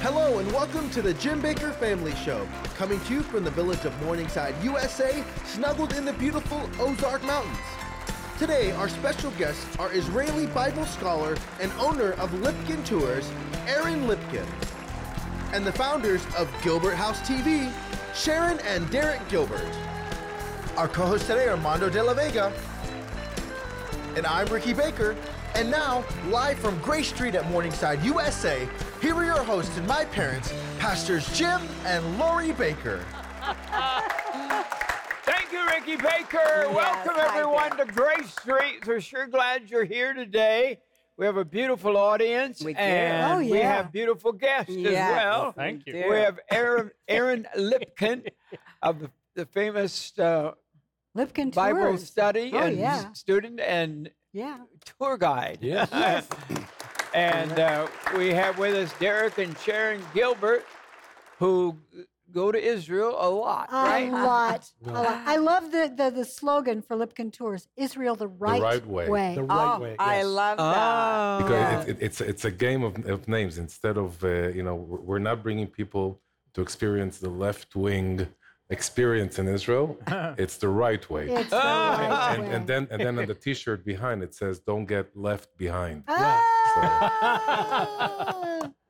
Hello and welcome to the Jim Bakker Family Show, coming to you from the village of Morningside, USA, snuggled in the beautiful Ozark Mountains. Today, our special guests are Israeli Bible scholar and owner of Lipkin Tours, Aaron Lipkin, and the founders of Gilbert House TV, Sharon and Derek Gilbert. Our co-hosts today are Mondo de la Vega, and I'm Ricky Bakker. And now, live from Grace Street at Morningside, USA, here are your hosts and my parents, Pastors Jim and Lori Bakker. Thank you, Ricky Bakker. Welcome, everyone, to Grace Street. We're sure glad you're here today. We have a beautiful audience, We and Oh, we have beautiful guests as Yes. well. Thank you. do. We have Aaron, Aaron Lipkin of the, the famous uh, Lipkin Bible Tours. study Oh, and yeah. student and Yeah. tour guide. Yes. and uh, we have with us Derek and Sharon Gilbert, who go to Israel a lot, A right? lot. A lot. I love the, the, the slogan for Lipkin Tours Israel the right, the right way. The right oh, way. I love that. Oh. because Yeah. it, it, it's it's a game of, of names instead of uh, you know we're we're not bringing people to experience the left wing experience in Israel. it's the right way. It's the right and, way. and then and then on the T-shirt behind it says "Don't get left behind." Ah!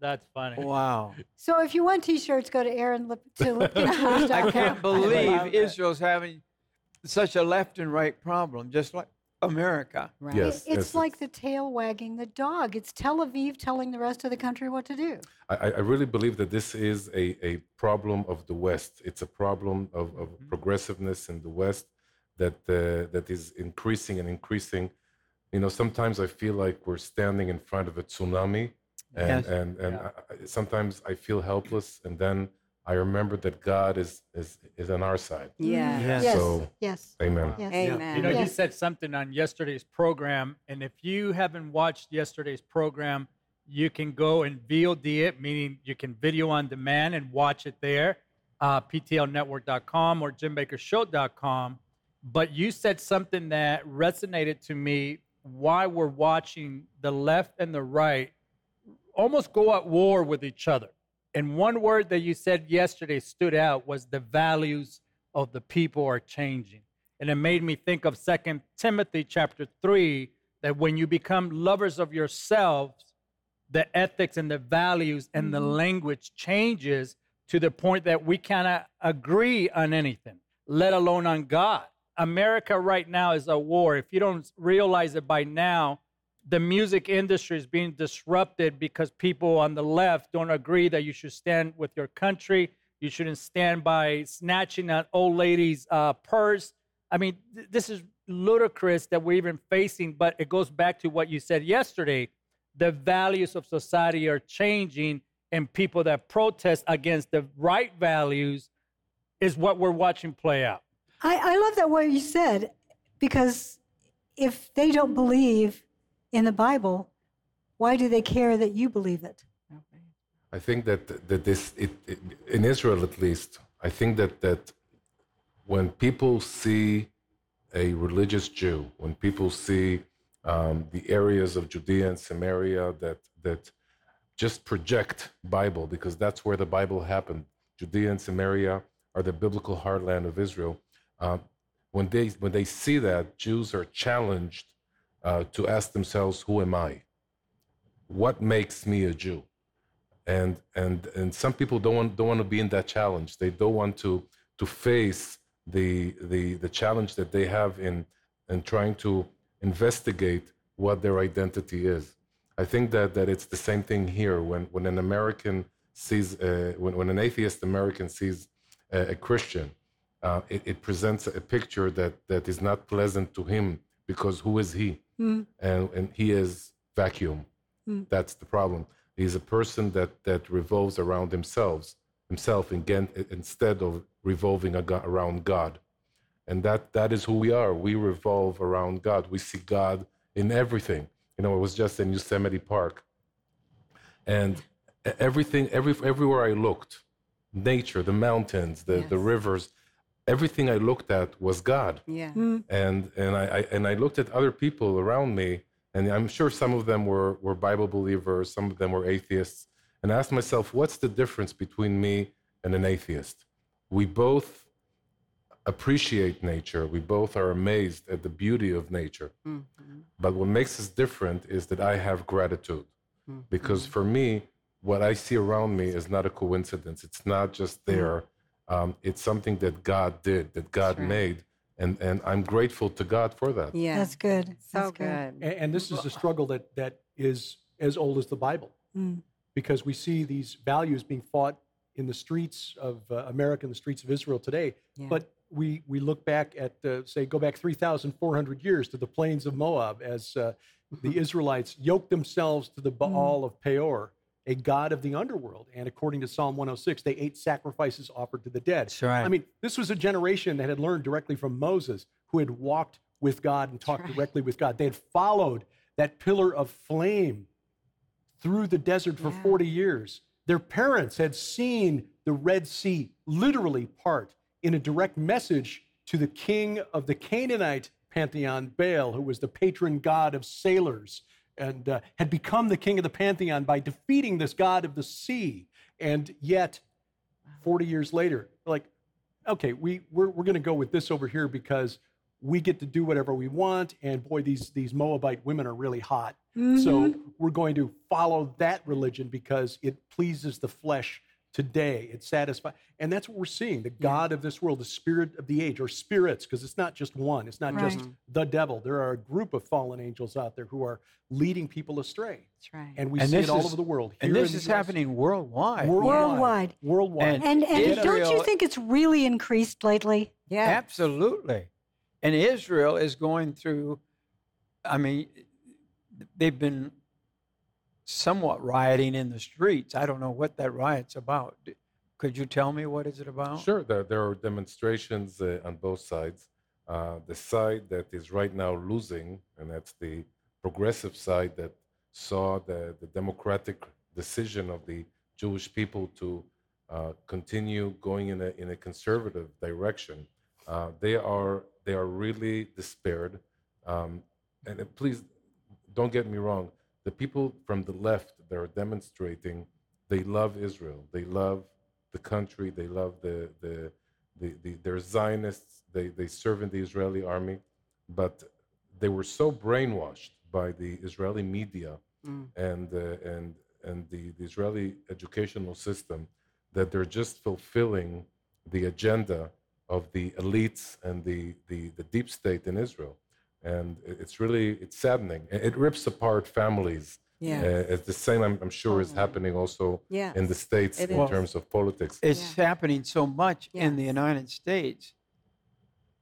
That's funny. Wow. so if you want t-shirts, go to Aaron Lip, to lipkintours.com. I can't believe love it. Israel's having such a left and right problem, just like America. Right. Yes, It- it's yes, like the tail wagging the dog. It's Tel Aviv telling the rest of the country what to do. I, I I really believe that this is a, a problem of the West. It's a problem of, of progressiveness in the West that uh, that is increasing and increasing. You know, sometimes I feel like we're standing in front of a tsunami, and Yes. and and I, I- sometimes I feel helpless, and then I remember that God is is is on our side. Yeah. Yes. Yes. So, yes. Amen. Yes. Amen. You know, you said something on yesterday's program, and if you haven't watched yesterday's program, you can go and VOD it, meaning you can video on demand and watch it there, uh, PTLnetwork.com or JimBakkerShow.com. But you said something that resonated to me why we're watching the left and the right almost go at war with each other. And one word that you said yesterday stood out was the values of the people are changing. And it made me think of Second Timothy chapter 3 that when you become lovers of yourselves, the ethics and the values and the mm-hmm. language changes to the point that we cannot agree on anything, let alone on God. America right now is a war. If you don't realize it by now, the music industry is being disrupted because people on the left don't agree that you should stand with your country. You shouldn't stand by snatching an old lady's uh, purse. I mean, th- this is ludicrous that we're even facing, but it goes back to what you said yesterday. The values of society are changing, and people that protest against the right values is what we're watching play out. I, I love that what you said because if they don't believe in the Bible, why do they care that you believe it? I think that that this it, it, in Israel at least. I think that that when people see a religious Jew, when people see um, the areas of Judea and Samaria that that just project Bible because that's where the Bible happened. Judea and Samaria are the biblical heartland of Israel. Uh, when they when they see that, Jews are challenged uh, to ask themselves, "Who am I? What makes me a Jew?" and and and some people don't want don't want to be in that challenge. They don't want to to face the the the challenge that they have in in trying to investigate what their identity is. I think that that it's the same thing here when when an American sees uh, when when an atheist American sees a, a Christian, uh, it, it presents a picture that that is not pleasant to him because who is he? Hmm. And and he is vacuum. Hmm. That's the problem. He's a person that that revolves around himself, himself again instead of revolving around God. And that that is who we are. We revolve around God. We see God in everything. You know, it was just in Yosemite Park, and everything, every everywhere I looked, nature, the mountains, the the rivers, everything I looked at was God Yeah. and and I, I and I looked at other people around me, and I'm sure some of them were were Bible believers, some of them were atheists, and I asked myself, what's the difference between me and an atheist? We both appreciate nature. We both are amazed at the beauty of nature. Mm-hmm. But what makes us different is that I have gratitude. Mm-hmm. Because for me, what I see around me is not a coincidence. It's not just mm. there. Um, it's something that God did, that God right. made. And, and I'm grateful to God for that. Yeah. That's good. So That's good. And, and, this is a struggle that, that is as old as the Bible. Mm. Because we see these values being fought in the streets of uh, America, in the streets of Israel today. Yeah. But we, we look back at, uh, say, go back 3,400 years to the plains of Moab as uh, the Israelites yoked themselves to the. Baal mm. of Peor, a god of the underworld. And according to Psalm 106, they ate sacrifices offered to the dead. Right. I mean, this was a generation that had learned directly from Moses, who had walked with God and talked right. directly with God. They had followed that pillar of flame through the desert for yeah. 40 years. Their parents had seen the Red Sea literally part in a direct message to the king of the Canaanite pantheon, Baal, who was the patron god of sailors and uh, had become the king of the pantheon by defeating this god of the sea. And yet, 40 years later, like, okay, we, we're, we're going to go with this over here because we get to do whatever we want. And boy, these, these Moabite women are really hot. Mm-hmm. So we're going to follow that religion because it pleases the flesh today. It satisfies. And that's what we're seeing the God of this world, the spirit of the age, or spirits, because it's not just one, it's not right. just mm-hmm. the devil. There are a group of fallen angels out there who are leading people astray. That's right. And we and see it all is, over the world. and this is happening worldwide. Worldwide. Worldwide. And, and, and Israel, don't you think it's really increased lately? Yeah. Absolutely. And Israel is going through, I mean, they've been somewhat rioting in the streets. I don't know what that riot's about. Could you tell me what is it about? Sure. There, there are demonstrations uh, on both sides. Uh, the side that is right now losing, and that's the progressive side that saw the, the democratic decision of the Jewish people to uh, continue going in a, in a conservative direction. Uh, they are they are really despaired. Um, and please don't get me wrong the people from the left that are demonstrating, they love Israel. They love the country. They love the, the, the, the they're Zionists. They, they serve in the Israeli army. But they were so brainwashed by the Israeli media mm. and, uh, and, and the, the Israeli educational system that they're just fulfilling the agenda of the elites and the, the, the deep state in Israel and it's really it's saddening. It rips apart families. Yeah, uh, it's the same. I'm, I'm sure is happening also yes. in the states it in is. terms of politics. It's yeah. happening so much yes. in the United States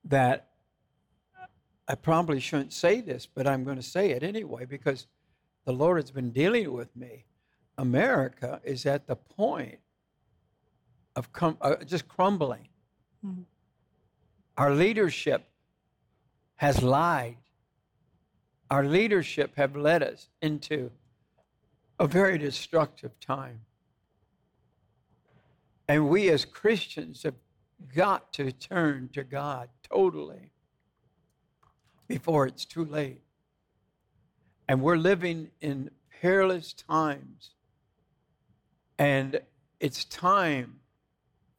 that I probably shouldn't say this, but I'm going to say it anyway because the Lord has been dealing with me. America is at the point of com- uh, just crumbling. Mm-hmm. Our leadership has lied. Our leadership have led us into a very destructive time. And we as Christians have got to turn to God totally before it's too late. And we're living in perilous times. And it's time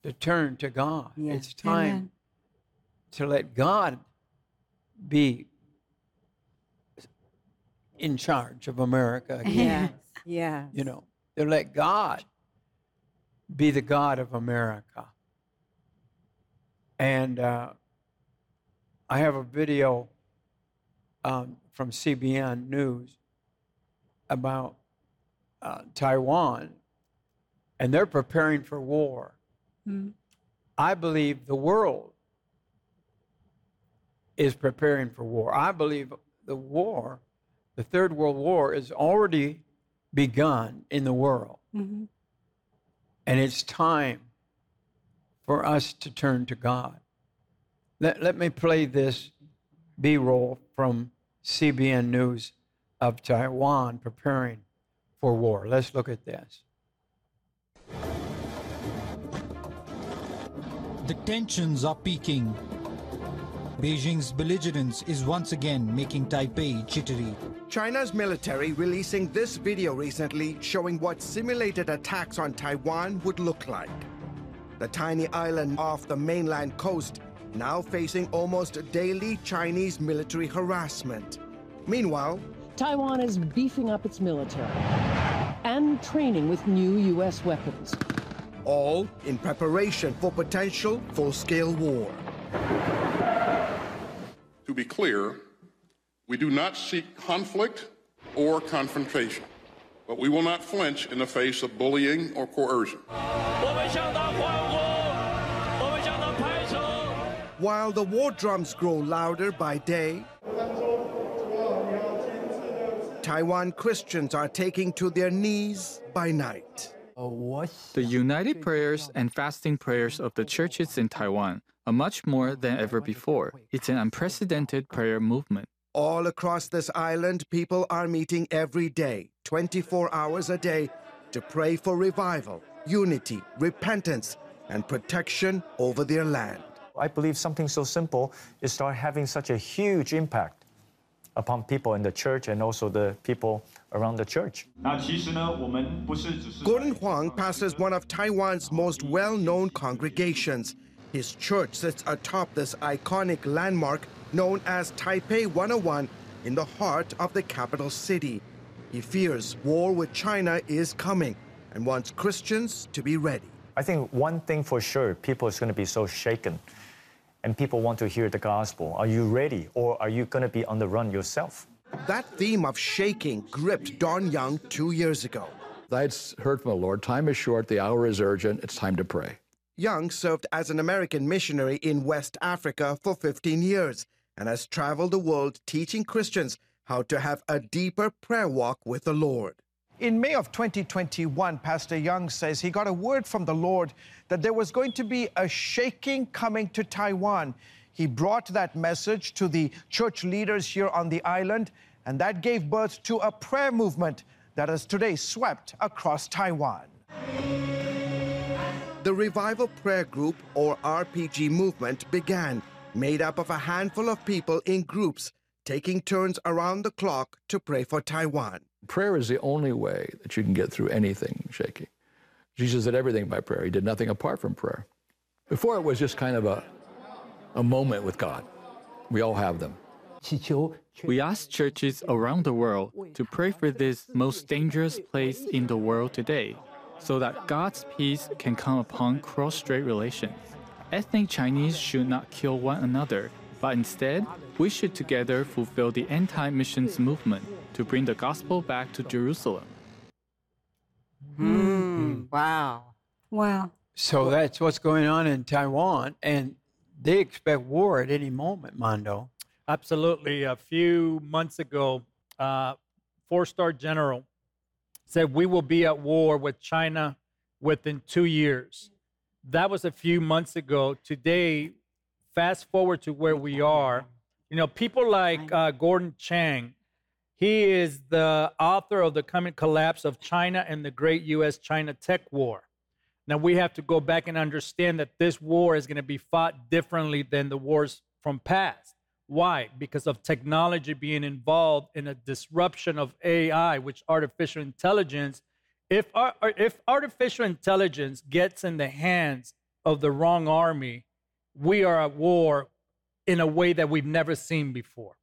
to turn to God. It's time Amen. to let God be in charge of America again. Yes, yes. You know, to let God be the God of America. And uh, I have a video um, from CBN News about uh, Taiwan, and they're preparing for war. Mm-hmm. I believe the world is preparing for war. I believe the war, the Third World War, is already begun in the world. Mm-hmm. And it's time for us to turn to God. Let, let me play this B roll from CBN News of Taiwan preparing for war. Let's look at this. The tensions are peaking Beijing's belligerence is once again making Taipei jittery. China's military releasing this video recently showing what simulated attacks on Taiwan would look like. The tiny island off the mainland coast now facing almost daily Chinese military harassment. Meanwhile, Taiwan is beefing up its military and training with new U.S. weapons. All in preparation for potential full scale war. To be clear, we do not seek conflict or confrontation, but we will not flinch in the face of bullying or coercion. While the war drums grow louder by day, Taiwan Christians are taking to their knees by night. The united prayers and fasting prayers of the churches in Taiwan are much more than ever before. It's an unprecedented prayer movement. All across this island, people are meeting every day, 24 hours a day, to pray for revival, unity, repentance, and protection over their land. I believe something so simple is start having such a huge impact upon people in the church and also the people around the church. Gordon Huang pastors one of Taiwan's most well-known congregations. His church sits atop this iconic landmark known as Taipei 101 in the heart of the capital city. He fears war with China is coming and wants Christians to be ready. I think one thing for sure, people is going to be so shaken and people want to hear the gospel. Are you ready or are you going to be on the run yourself? That theme of shaking gripped Don Young two years ago. I had heard from the Lord time is short, the hour is urgent, it's time to pray. Young served as an American missionary in West Africa for 15 years and has traveled the world teaching Christians how to have a deeper prayer walk with the Lord. In May of 2021, Pastor Young says he got a word from the Lord that there was going to be a shaking coming to Taiwan. He brought that message to the church leaders here on the island, and that gave birth to a prayer movement that has today swept across Taiwan. The Revival Prayer Group, or RPG movement, began, made up of a handful of people in groups taking turns around the clock to pray for Taiwan. Prayer is the only way that you can get through anything shaky. Jesus did everything by prayer, he did nothing apart from prayer. Before it was just kind of a, a moment with God. We all have them. We ask churches around the world to pray for this most dangerous place in the world today so that God's peace can come upon cross strait relations. Ethnic Chinese should not kill one another, but instead, we should together fulfill the anti missions movement to bring the gospel back to Jerusalem. Mm, wow. Wow. So that's what's going on in Taiwan, and they expect war at any moment, Mondo. Absolutely. A few months ago, uh, four star general said we will be at war with China within two years. That was a few months ago. Today, fast forward to where we are. You know, people like uh, Gordon Chang, he is the author of The Coming Collapse of China and the Great U.S. China Tech War. Now, we have to go back and understand that this war is going to be fought differently than the wars from past. Why? Because of technology being involved in a disruption of AI, which artificial intelligence. If, if artificial intelligence gets in the hands of the wrong army, we are at war in a way that we've never seen before.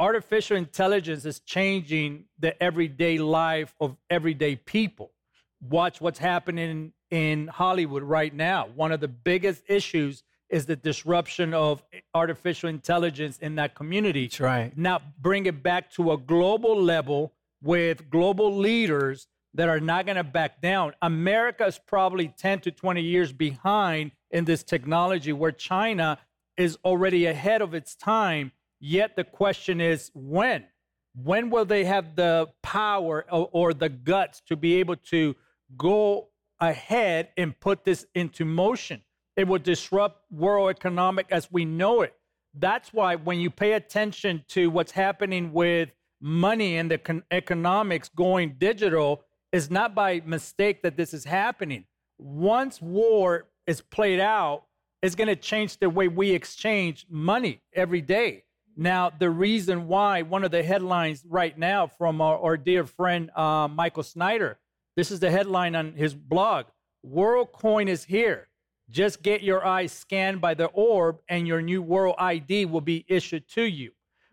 Artificial intelligence is changing the everyday life of everyday people. Watch what's happening in Hollywood right now. One of the biggest issues is the disruption of artificial intelligence in that community. That's right. Now bring it back to a global level with global leaders that are not going to back down. America is probably 10 to 20 years behind in this technology where China is already ahead of its time. Yet the question is when? When will they have the power or, or the guts to be able to go ahead and put this into motion? It will disrupt world economic as we know it. That's why when you pay attention to what's happening with money and the con- economics going digital, it's not by mistake that this is happening. Once war is played out, it's going to change the way we exchange money every day. Now, the reason why, one of the headlines right now from our, our dear friend uh, Michael Snyder, this is the headline on his blog WorldCoin is here. Just get your eyes scanned by the orb, and your new world ID will be issued to you.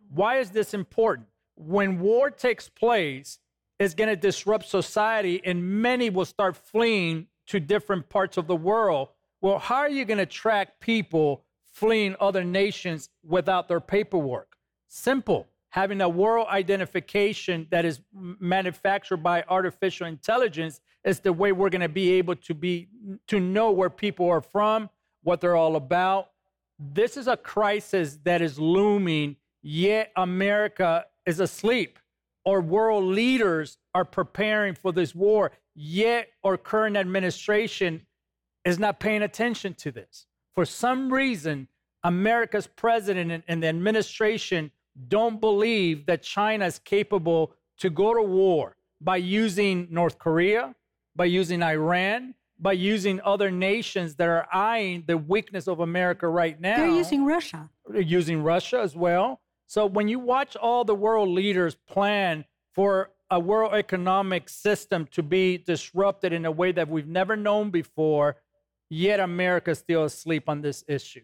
Why is this important? When war takes place, it's going to disrupt society, and many will start fleeing to different parts of the world. Well, how are you going to track people fleeing other nations without their paperwork? Simple. Having a world identification that is manufactured by artificial intelligence is the way we're going to be able to be to know where people are from, what they're all about. This is a crisis that is looming, yet America is asleep. Our world leaders are preparing for this war, yet our current administration is not paying attention to this. For some reason, America's president and the administration don't believe that China is capable to go to war by using North Korea, by using Iran, by using other nations that are eyeing the weakness of America right now. They're using Russia. They're using Russia as well. So when you watch all the world leaders plan for a world economic system to be disrupted in a way that we've never known before, yet America is still asleep on this issue.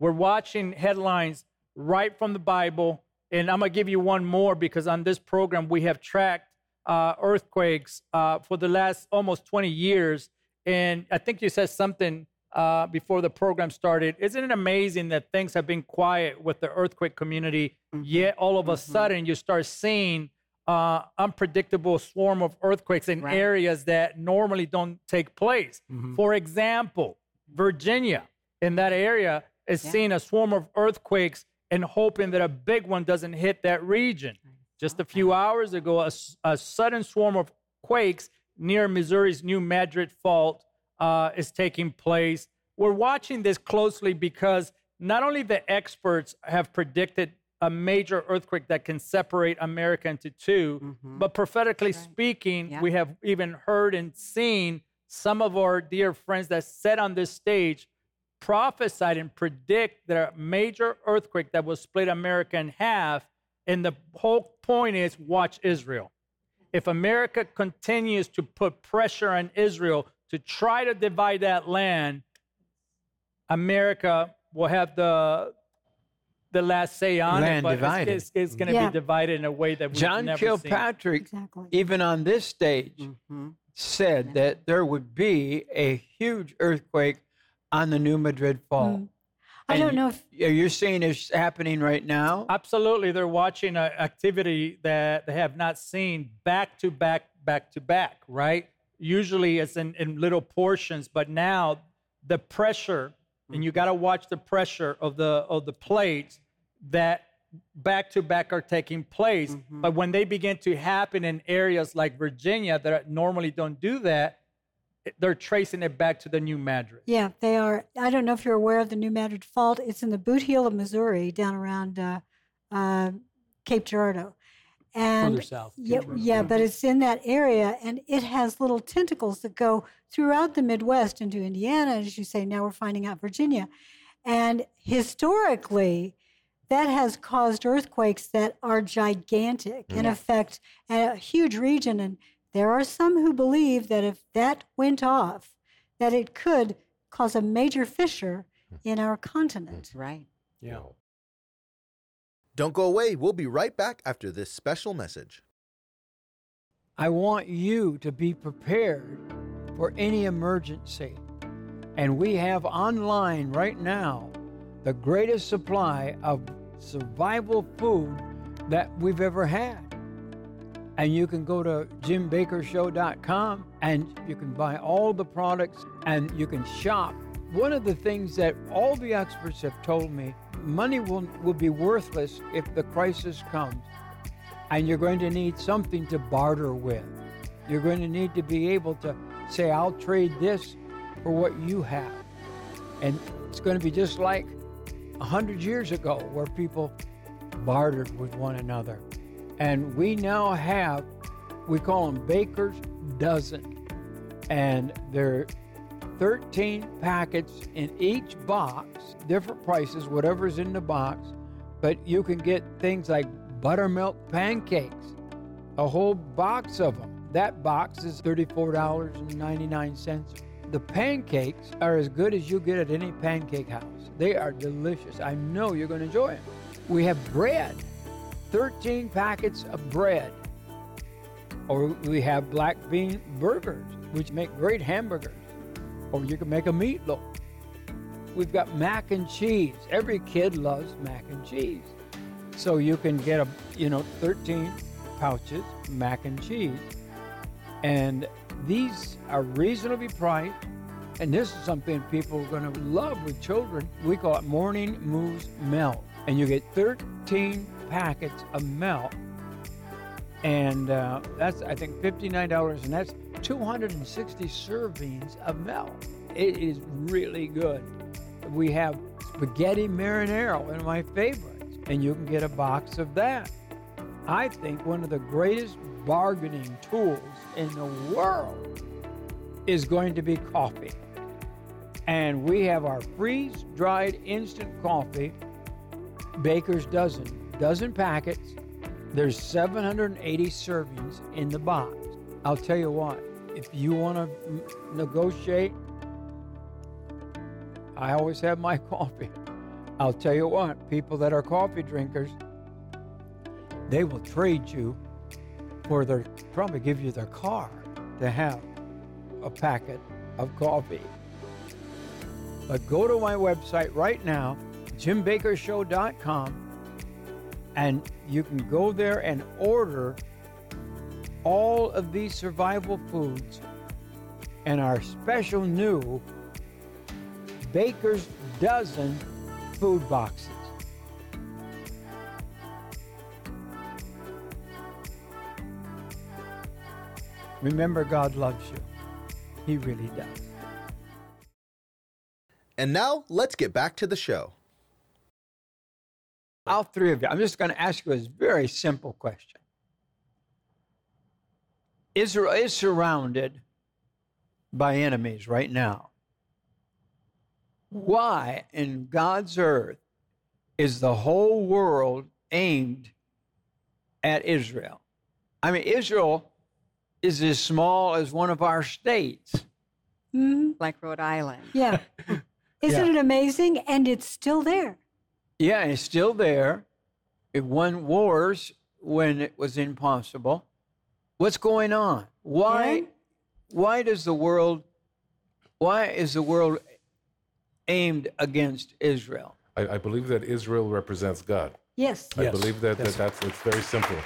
We're watching headlines right from the Bible. And I'm going to give you one more because on this program, we have tracked uh, earthquakes uh, for the last almost 20 years. And I think you said something uh, before the program started. Isn't it amazing that things have been quiet with the earthquake community, mm-hmm. yet all of a mm-hmm. sudden you start seeing uh, unpredictable swarm of earthquakes in right. areas that normally don't take place. Mm-hmm. For example, Virginia, in that area, is yeah. seeing a swarm of earthquakes and hoping that a big one doesn't hit that region. Just a few hours ago, a, a sudden swarm of quakes near Missouri's New Madrid Fault uh, is taking place. We're watching this closely because not only the experts have predicted a major earthquake that can separate America into 2 mm-hmm. but prophetically right. speaking, yeah. we have even heard and seen some of our dear friends that said on this stage prophesied and predict that a major earthquake that will split America in half. And the whole point is watch Israel. If America continues to put pressure on Israel to try to divide that land, America will have the the last say on land it, but divided. it's, it's, it's going to yeah. be divided in a way that we've John never Kilpatrick, exactly. even on this stage, mm-hmm. said yeah. that there would be a huge earthquake on the New Madrid Fault. Mm. I don't know if you're seeing it's happening right now. Absolutely, they're watching an activity that they have not seen back to back, back to back. Right? Usually, it's in, in little portions, but now the pressure, and you got to watch the pressure of the of the plates that back to back are taking place. Mm-hmm. But when they begin to happen in areas like Virginia that normally don't do that, they're tracing it back to the New Madrid. Yeah, they are. I don't know if you're aware of the New Madrid Fault. It's in the boot heel of Missouri, down around uh, uh, Cape Girardeau. And Further south. Yeah, yeah, but it's in that area, and it has little tentacles that go throughout the Midwest into Indiana, as you say. Now we're finding out Virginia, and historically, that has caused earthquakes that are gigantic and affect a huge region and there are some who believe that if that went off, that it could cause a major fissure in our continent. Right. Yeah. Don't go away. We'll be right back after this special message. I want you to be prepared for any emergency. And we have online right now the greatest supply of survival food that we've ever had. And you can go to jimbakkershow.com and you can buy all the products and you can shop. One of the things that all the experts have told me money will, will be worthless if the crisis comes. And you're going to need something to barter with. You're going to need to be able to say, I'll trade this for what you have. And it's going to be just like a hundred years ago where people bartered with one another. And we now have, we call them Baker's Dozen. And they're 13 packets in each box, different prices, whatever's in the box. But you can get things like buttermilk pancakes, a whole box of them. That box is $34.99. The pancakes are as good as you get at any pancake house. They are delicious. I know you're going to enjoy them. We have bread, 13 packets of bread. Or we have black bean burgers, which make great hamburgers. Or you can make a meatloaf. We've got mac and cheese. Every kid loves mac and cheese. So you can get a, you know, 13 pouches mac and cheese. And these are reasonably priced. And this is something people are going to love with children. We call it Morning Moo's Melt. And you get 13 packets of milk. And uh, that's, I think, $59. And that's 260 servings of milk. It is really good. We have spaghetti marinara, one of my favorites. And you can get a box of that. I think one of the greatest bargaining tools in the world is going to be coffee. And we have our freeze dried instant coffee, Baker's Dozen, dozen packets. There's 780 servings in the box. I'll tell you what, if you want to negotiate, I always have my coffee. I'll tell you what, people that are coffee drinkers, they will trade you for their, probably give you their car to have a packet of coffee. But go to my website right now, jimbakkershow.com, and you can go there and order all of these survival foods and our special new Baker's Dozen food boxes. Remember, God loves you. He really does. And now let's get back to the show. All three of you, I'm just going to ask you a very simple question. Israel is surrounded by enemies right now. Why in God's earth is the whole world aimed at Israel? I mean, Israel is as small as one of our states. Mhm. like Rhode Island. Yeah. Isn't Yeah. it amazing? And it's still there. Yeah, it's still there. It won wars when it was impossible. What's going on? Why why does the world why is the world aimed against Israel? I, I believe that Israel represents God. Yes. I Yes. believe that, that that's it's very simple.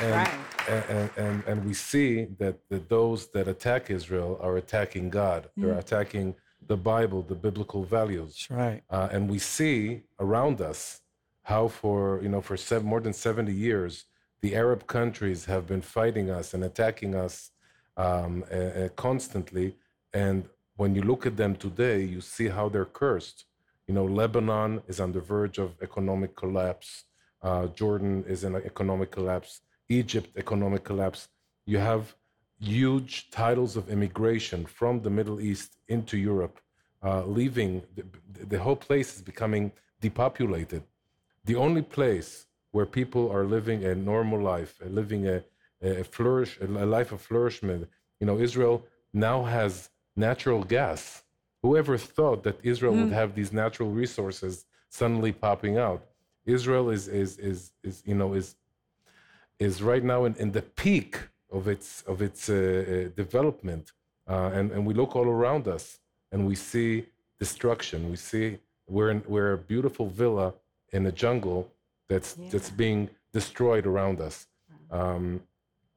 And, Right. and, and, and we see that, that those that attack Israel are attacking God. They're mm. attacking the Bible, the biblical values. That's right. Uh, and we see around us how for you know for seven, more than 70 years the Arab countries have been fighting us and attacking us um, uh, constantly. And when you look at them today, you see how they're cursed. You know, Lebanon is on the verge of economic collapse. Uh, Jordan is in economic collapse. Egypt economic collapse. You have huge titles of immigration from the Middle East into Europe, uh, leaving the, the whole place is becoming depopulated. The only place where people are living a normal life, uh, living a, a flourish, a life of flourishment. You know, Israel now has natural gas. Whoever thought that Israel would have these natural resources suddenly popping out? Israel is is is is you know is is right now in, in the peak of its of its uh, uh, development, uh, and and we look all around us and we see destruction. We see we're in, we're a beautiful villa in a jungle that's that's being destroyed around us. Um,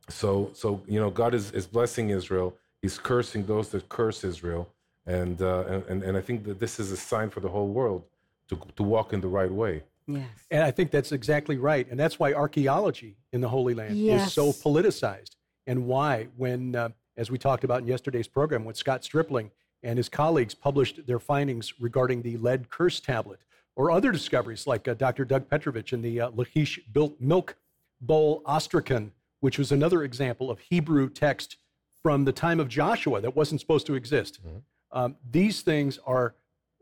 so so you know God is, is blessing Israel. He's cursing those that curse Israel, and uh, and and I think that this is a sign for the whole world to to walk in the right way. Yes. And I think that's exactly right. And that's why archaeology in the Holy Land is so politicized. And why, when, uh, as we talked about in yesterday's program, when Scott Stripling and his colleagues published their findings regarding the lead curse tablet, or other discoveries like uh, Dr. Doug Petrovich in the uh, Lachish built milk bowl ostracon, which was another example of Hebrew text from the time of Joshua that wasn't supposed to exist. Um, these things are,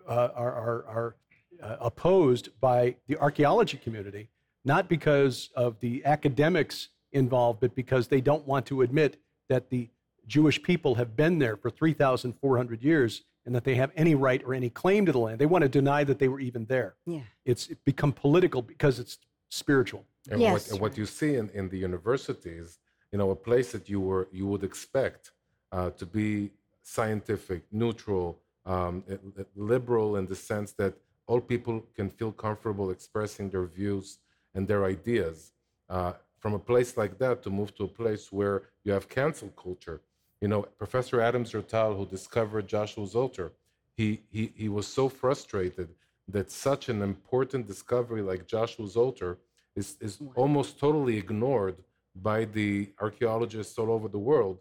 uh, are, are, are uh, opposed by the archaeology community, not because of the academics involved, but because they don't want to admit that the Jewish people have been there for 3,400 years and that they have any right or any claim to the land. They want to deny that they were even there. Yeah. It's become political because it's spiritual. And, Yes. what, and what you see in, in the universities, you know, a place that you were you would expect uh, to be scientific, neutral, um, eh, eh, liberal in the sense that all people can feel comfortable expressing their views and their ideas. Uh, from a place like that to move to a place where you have cancel culture. You know, Professor Adam Zertal, who discovered Joshua's altar, he, he, he was so frustrated that such an important discovery like Joshua's altar is, is almost totally ignored by the archaeologists all over the world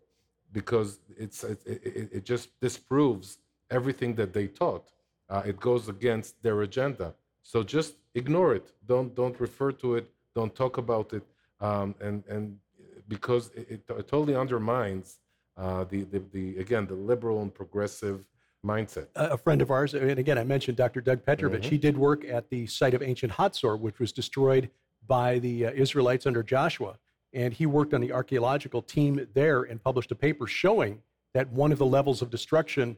because it's, it, it, it just disproves everything that they taught. Uh, it goes against their agenda. So just ignore it. Don't, don't refer to it. Don't talk about it. Um, and, and because it, it, it totally undermines uh, the, the, the, again, the liberal and progressive mindset. a a friend of ours, and again, I mentioned Dr. Doug Petrovich. Mhm. He did work at the site of ancient Hatzor, which was destroyed by the uh, Israelites under Joshua. And he worked on the archaeological team there and published a paper showing that one of the levels of destruction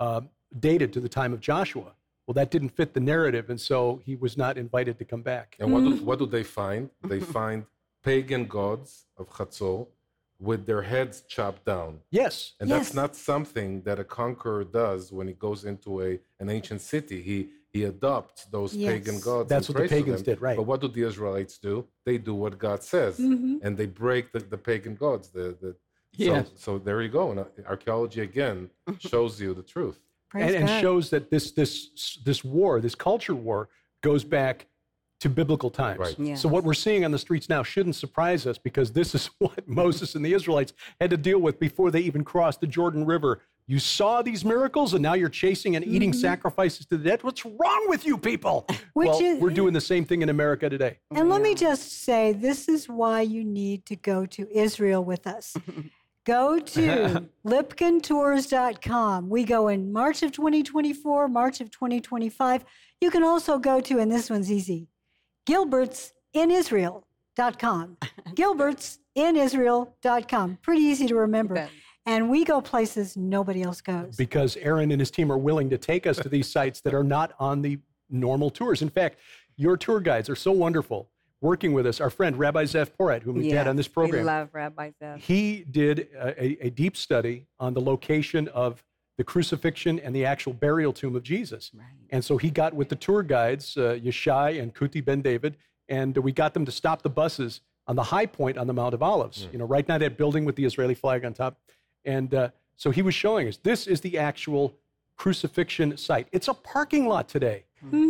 uh, dated to the time of Joshua. Well, that didn't fit the narrative, and so he was not invited to come back. And what do, what do they find? They find pagan gods of Chatzor with their heads chopped down. Yes. And Yes. that's not something that a conqueror does when he goes into a, an ancient city. He, he adopts those Yes. pagan gods. That's and what the pagans did, right. But what do the Israelites do? They do what God says, Mhm. and they break the, the pagan gods. The, the, Yes. so, so there you go. And uh, archaeology again shows you the truth. and, and shows that this this this war, this culture war, goes back to biblical times. Right. Yes. So what we're seeing on the streets now shouldn't surprise us because this is what Moses and the Israelites had to deal with before they even crossed the Jordan River. You saw these miracles, and now you're chasing and eating Mhm. sacrifices to the dead. What's wrong with you people? Which well, is- we're doing the same thing in America today. And let me just say, this is why you need to go to Israel with us. Go to lipkintours.com. We go in March of 2024, March of 2025. You can also go to, and this one's easy, gilbertsinisrael.com. gilbertsinisrael.com. Pretty easy to remember. And we go places nobody else goes. because Aaron and his team are willing to take us to these sites that are not on the normal tours. In fact, your tour guides are so wonderful working with us. Our friend Rabbi Zev Porat, whom we've had on this We program, love Rabbi Zev. he did a, a- a deep study on the location of the crucifixion and the actual burial tomb of Jesus. And so he got with the tour guides, uh, Yeshai and Kuti Ben David, and we got them to stop the buses on the high point on the Mount of Olives, you know, right now that building with the Israeli flag on top. And uh, so he was showing us this is the actual crucifixion site. It's a parking lot today.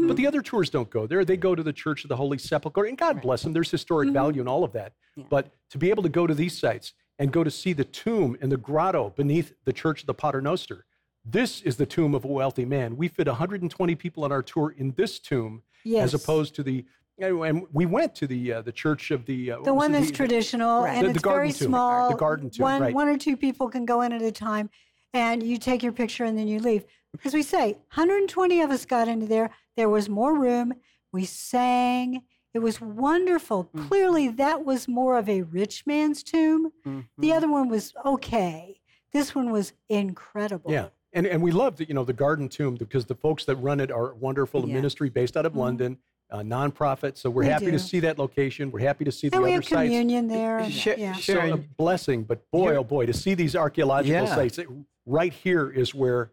But the other tours don't go there. They go to the Church of the Holy Sepulchre, and God bless them. There's historic value in all of that. But to be able to go to these sites and go to see the tomb and the grotto beneath the Church of the Pater Noster, this is the tomb of a wealthy man. We fit 120 people on our tour in this tomb, Yes. as opposed to the. And we went to the uh, the Church of the uh, The one that's traditional Right. and The- the it's garden very tomb. small. The garden tomb, One, right. one or two people can go in at a time, and you take your picture and then you leave. As we say, 120 of us got into there. There was more room. We sang. It was wonderful. Mm. Clearly, that was more of a rich man's tomb. Mm-hmm. The other one was okay. This one was incredible. Yeah. And, and we love the, you know, the Garden Tomb because the folks that run it are wonderful, a Yeah. ministry based out of London, a nonprofit. So we're We happy do. to see that location. We're happy to see the And we other have sites. communion there. and- Sh- yeah. So a blessing, but boy, oh boy, to see these archaeological Yeah. sites, it- right here is where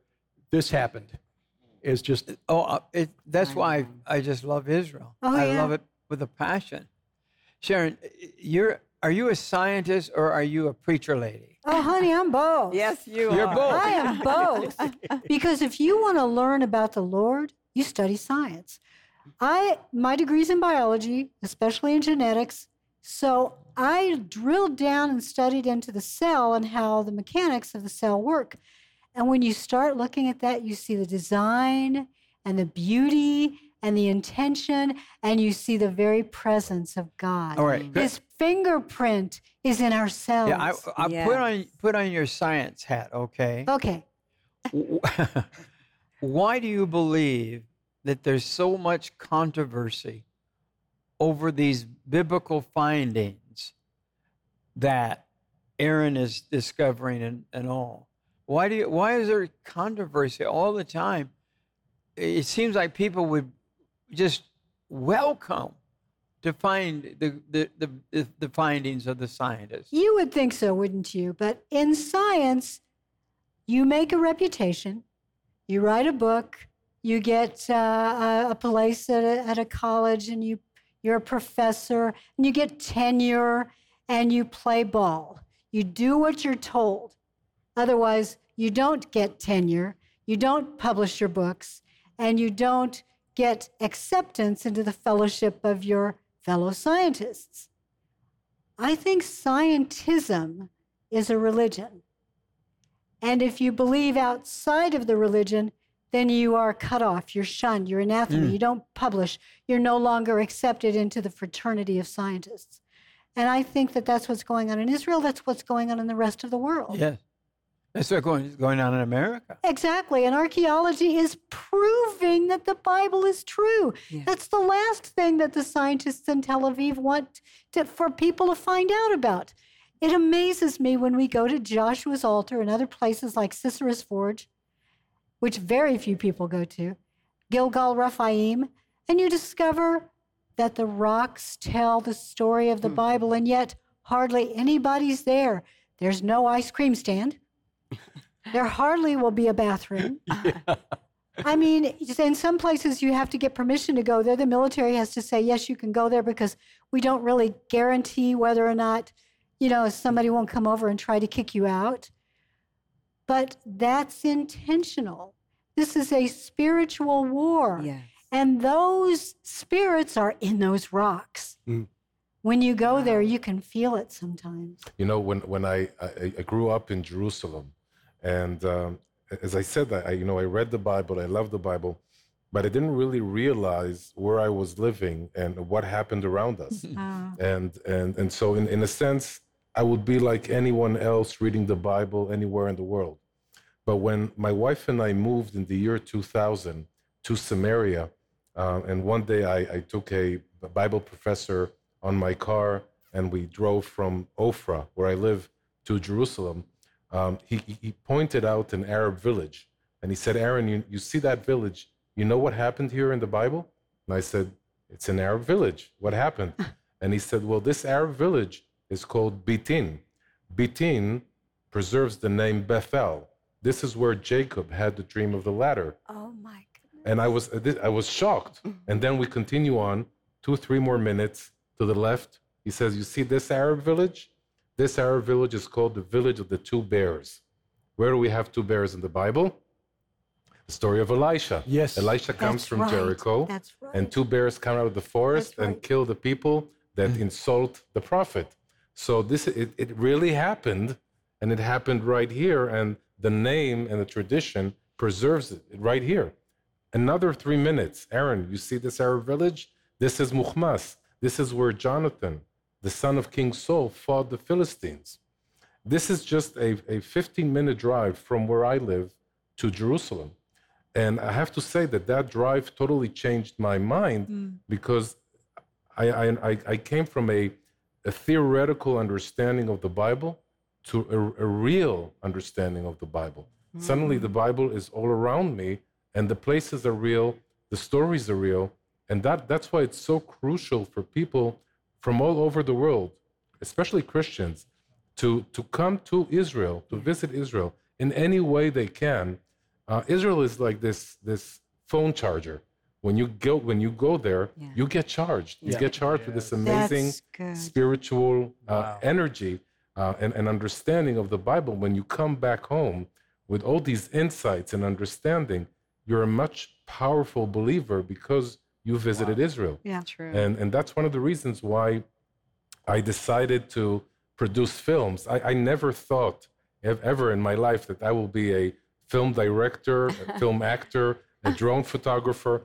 this happened. Is just Oh, uh, it, that's why I just love Israel. Oh, I yeah. love it with a passion. Sharon, you're are you a scientist or are you a preacher lady? Oh, honey, I'm both. Yes, you are. You're are. both. I am both. because if you want to learn about the Lord, you study science. I my degree's in biology, especially in genetics. So I drilled down and studied into the cell and how the mechanics of the cell work. And when you start looking at that, you see the design and the beauty and the intention, and you see the very presence of God. All right. His fingerprint is in ourselves. Yeah, I, I Yes. put on put on your science hat, okay? Okay. Why do you believe that there's so much controversy over these biblical findings that Aaron is discovering and, and all? Why do you, why is there controversy all the time? It seems like people would just welcome to find the, the, the, the, findings of the scientists. You would think so, wouldn't you? But in science, you make a reputation, you write a book, you get uh, a, a place at a, at a college, and you you're a professor, and you get tenure, and you play ball. You do what you're told. Otherwise, you don't get tenure, you don't publish your books, and you don't get acceptance into the fellowship of your fellow scientists. I think scientism is a religion. And if you believe outside of the religion, then you are cut off, you're shunned, you're anathema, Mm. you don't publish, you're no longer accepted into the fraternity of scientists. And I think that that's what's going on in Israel, that's what's going on in the rest of the world. Yes. That's what's going, going on in America. Exactly. And archaeology is proving that the Bible is true. That's the last thing that the scientists in Tel Aviv want to, for people to find out about. It amazes me when we go to Joshua's altar and other places like Sisera's Forge, which very few people go to, Gilgal Rephaim, and you discover that the rocks tell the story of the hmm. Bible, and yet hardly anybody's there. There's no ice cream stand. There hardly will be a bathroom. I mean, in some places you have to get permission to go there. The military has to say, yes, you can go there because we don't really guarantee whether or not, you know, somebody won't come over and try to kick you out. But that's intentional. This is a spiritual war. And those spirits are in those rocks. Mm. When you go there, you can feel it sometimes. You know, when when I I, I grew up in Jerusalem, and um, as I said, I I- you know I read the Bible, I love the Bible, but I didn't really realize where I was living and what happened around us. and and and so in, in a sense i would be like anyone else reading the bible anywhere in the world. But when my wife and i moved in the year 2000 to samaria uh, and one day I, I took a bible professor on my car and we drove from ofra where i live to jerusalem um, he, he- pointed out an arab village and he said aaron you, you see that village you know what happened here in the bible and i said it's an arab village what happened and he said, Well, this Arab village is called Bitin. Bitin preserves the name Bethel. This is where Jacob had the dream of the ladder. Oh my god. And I was, I was shocked. And then we continue on two, three more minutes to the left. He says, You see this Arab village? This Arab village is called the village of the two bears. Where do we have two bears in the Bible? The story of Elisha. Yes. Elisha comes That's from right. Jericho. That's right. And two bears come out of the forest and kill the people that mm. insult the prophet. So this it, it really happened, and it happened right here, and the name and the tradition preserves it right here. Another three minutes. Aaron, you see this Arab village? This is Muhmas. This is where Jonathan, the son of King Saul, fought the Philistines. This is just a, a 15 minute drive from where I live to Jerusalem. And I have to say that that drive totally changed my mind hmm. because I, I, I- came from a, a theoretical understanding of the Bible to a, a real understanding of the Bible. Hmm. Suddenly, the Bible is all around me, and the places are real, the stories are real, and that, that's why it's so crucial for people from all over the world, especially Christians, to, to come to Israel, to visit Israel in any way they can. Uh, Israel is like this, this phone charger. When you go, when you go there, you get charged. You Yeah. get charged with this amazing spiritual uh, energy uh, and, and understanding of the Bible. When you come back home with all these insights and understanding, you're a much powerful believer because you visited Israel. Yeah. True. And, and that's one of the reasons why I decided to produce films. I, I never thought ever in my life that I will be a film director, a film actor, a drone photographer.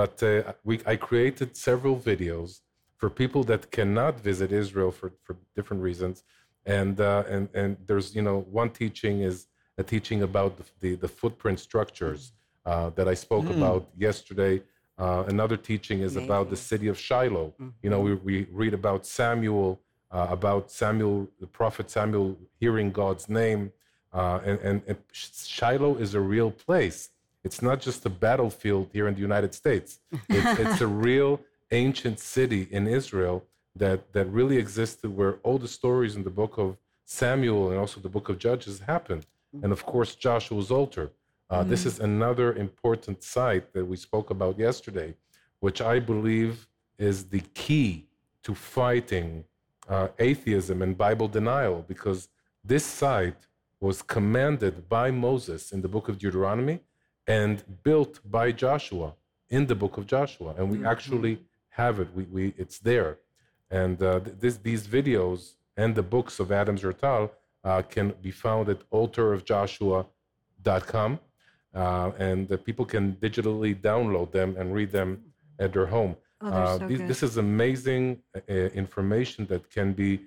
but uh, we, I created several videos for people that cannot visit Israel for, for different reasons. And, uh, and, and there's, you know, one teaching is a teaching about the, the, the footprint structures uh, that I spoke mm. about yesterday. Uh, another teaching is Amazing. about the city of Shiloh. Mm-hmm. You know, we, we read about Samuel, uh, about Samuel, the prophet Samuel hearing God's name. Uh, and, and, and, Shiloh is a real place. It's not just a battlefield here in the United States. It's, it's a real ancient city in Israel that, that really existed where all the stories in the book of Samuel and also the book of Judges happened. Mm-hmm. And of course, Joshua's altar. Uh, mm-hmm. This is another important site that we spoke about yesterday, which I believe is the key to fighting uh, atheism and Bible denial, because this site was commanded by Moses in the book of Deuteronomy and built by Joshua in the book of Joshua. And we mm-hmm. actually have it, we, we, it's there. And uh, this, these videos and the books of Adam Zertal uh, can be found at altarofjoshua.com uh, and the people can digitally download them and read them at their home. Oh, uh, so these, this is amazing uh, information that can be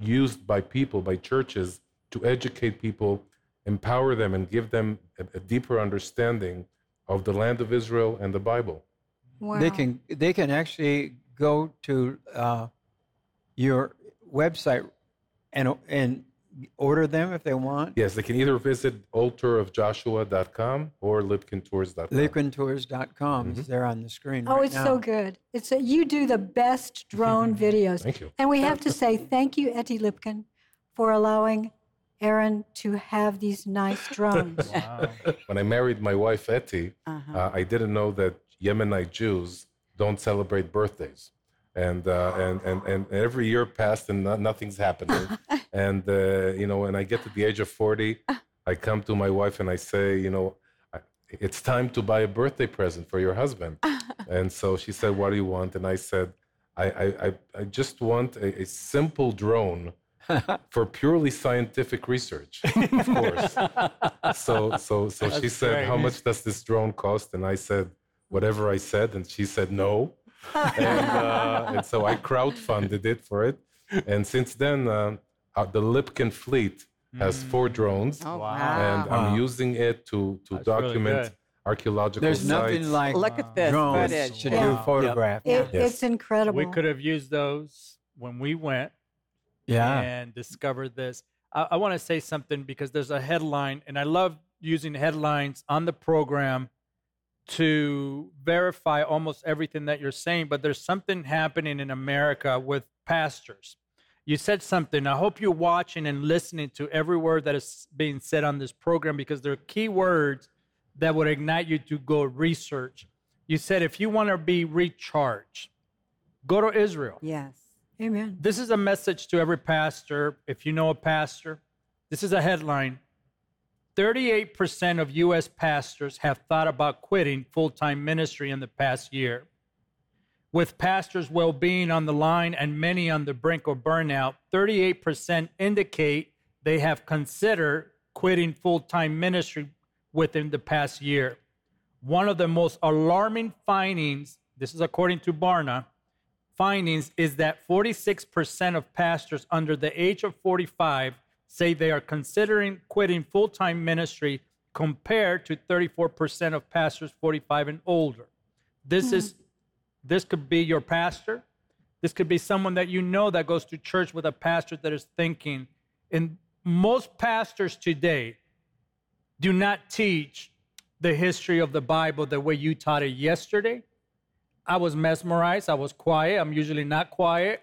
used by people, by churches, to educate people, empower them, and give them a, a deeper understanding of the land of Israel and the Bible. Wow. They can they can actually go to uh, your website and and order them if they want? Yes, they can either visit altarofjoshua.com or lipkintours.com. Lipkintours.com mm-hmm. is there on the screen. Oh, right it's now. so good. It's a, you do the best drone videos. Thank you. And we have to say thank you, Etty Lipkin, for allowing Aaron to have these nice drones. wow. When I married my wife Etty, uh-huh. uh, I didn't know that Yemenite Jews don't celebrate birthdays and uh, and, and and every year passed and nothing's happening. and uh, you know, when I get to the age of forty, I come to my wife and I say, you know, it's time to buy a birthday present for your husband. and so she said, "What do you want?" And I said, "I I I just want a, a simple drone." for purely scientific research, of course. so, so, so That's she said, great. "How much does this drone cost?" And I said, "Whatever I said." And she said, "No." and, uh, and, so I crowdfunded it for it. And since then, uh, uh the Lipkin fleet has mm. four drones. Oh, wow. And I'm using it to, to document really archaeological There's sites. nothing like Look at this drones footage. to yeah. do photograph. It, yes. It's incredible. We could have used those when we went yeah. and discovered this. I, I want to say something because there's a headline, and I love using headlines on the program to verify almost everything that you're saying, but there's something happening in America with pastors. You said something. I hope you're watching and listening to every word that is being said on this program because there are key words that would ignite you to go research. You said if you want to be recharged, go to Israel. Yes. Amen. This is a message to every pastor. If you know a pastor, this is a headline 38% of U.S. pastors have thought about quitting full time ministry in the past year. With pastors' well being on the line and many on the brink of burnout, 38% indicate they have considered quitting full time ministry within the past year. One of the most alarming findings, this is according to Barna, findings is that 46% of pastors under the age of 45 say they are considering quitting full time ministry compared to 34% of pastors 45 and older. This mm-hmm. is this could be your pastor. This could be someone that you know that goes to church with a pastor that is thinking. And most pastors today do not teach the history of the Bible the way you taught it yesterday. I was mesmerized. I was quiet. I'm usually not quiet.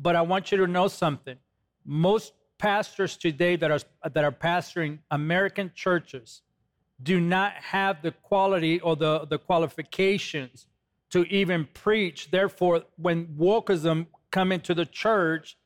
But I want you to know something. Most pastors today that are that are pastoring American churches do not have the quality or the, the qualifications to even preach. Therefore, when wokeism come into the church,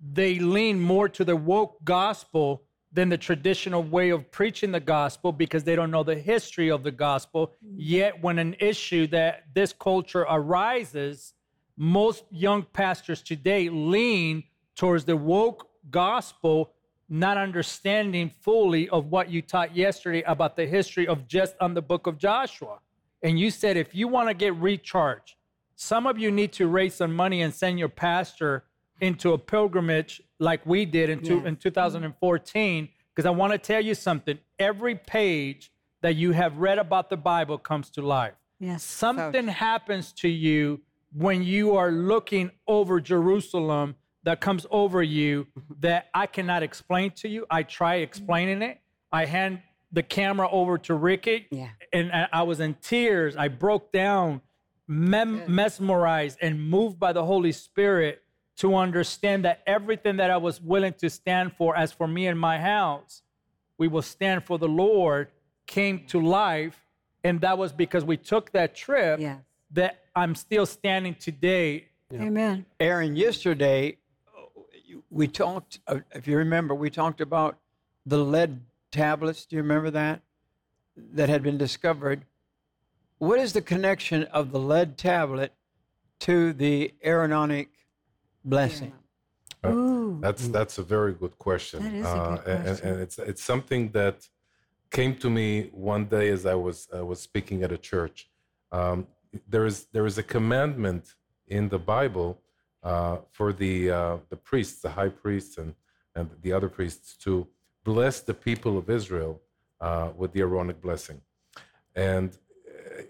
they lean more to the woke gospel than the traditional way of preaching the gospel because they don't know the history of the gospel. Mm-hmm. Yet, when an issue that this culture arises, most young pastors today lean towards the woke gospel not understanding fully of what you taught yesterday about the history of just on the book of Joshua. And you said if you want to get recharged, some of you need to raise some money and send your pastor into a pilgrimage like we did in, two, in 2014. Because I want to tell you something. Every page that you have read about the Bible comes to life. Yes. Something happens to you when you are looking over Jerusalem that comes over you mm-hmm. that I cannot explain to you. I try explaining it. I hand the camera over to Ricky, Yeah. and I I was in tears. I broke down, mem- mesmerized, and moved by the Holy Spirit to understand that everything that I was willing to stand for, as for me and my house, we will stand for the Lord, came to life. And that was because we took that trip that I'm still standing today. Amen. Aaron, yesterday we talked, uh, if you remember, we talked about the lead tablets. Do you remember that? That had been discovered. What is the connection of the lead tablet to the Aaronic blessing? Uh, that's that's a very good question. That is a Uh, good and- and, question. and it's it's something that came to me one day as I was I was speaking at a church. Um, there is there is a commandment in the Bible uh, for the uh, the priests, the high priests, and and the other priests to bless the people of Israel uh, with the Aaronic blessing. And uh,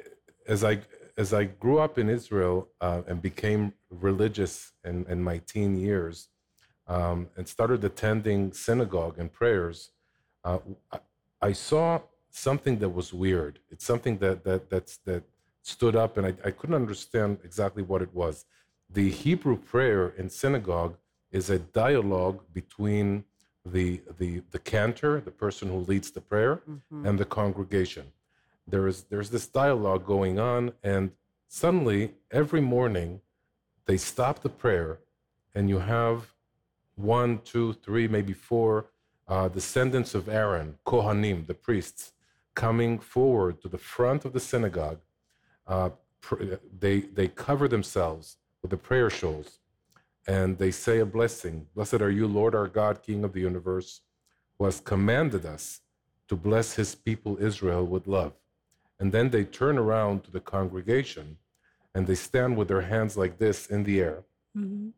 as I as I grew up in Israel uh, and became religious in, in my teen years, um, and started attending synagogue and prayers, uh, I, saw something that was weird. It's something that that that's, that stood up, and I, I couldn't understand exactly what it was. The Hebrew prayer in synagogue is a dialogue between the the the cantor, the person who leads the prayer, Mhm. and the congregation. There is there's this dialogue going on, and suddenly every morning they stop the prayer, and you have one, two, three, maybe four uh, descendants of Aaron, Kohanim, the priests, coming forward to the front of the synagogue. Uh, pr- they they cover themselves with the prayer shawls, and they say a blessing. Blessed are you, Lord our God, King of the universe, who has commanded us to bless His people Israel with love. And then they turn around to the congregation, and they stand with their hands like this in the air Mm-hmm.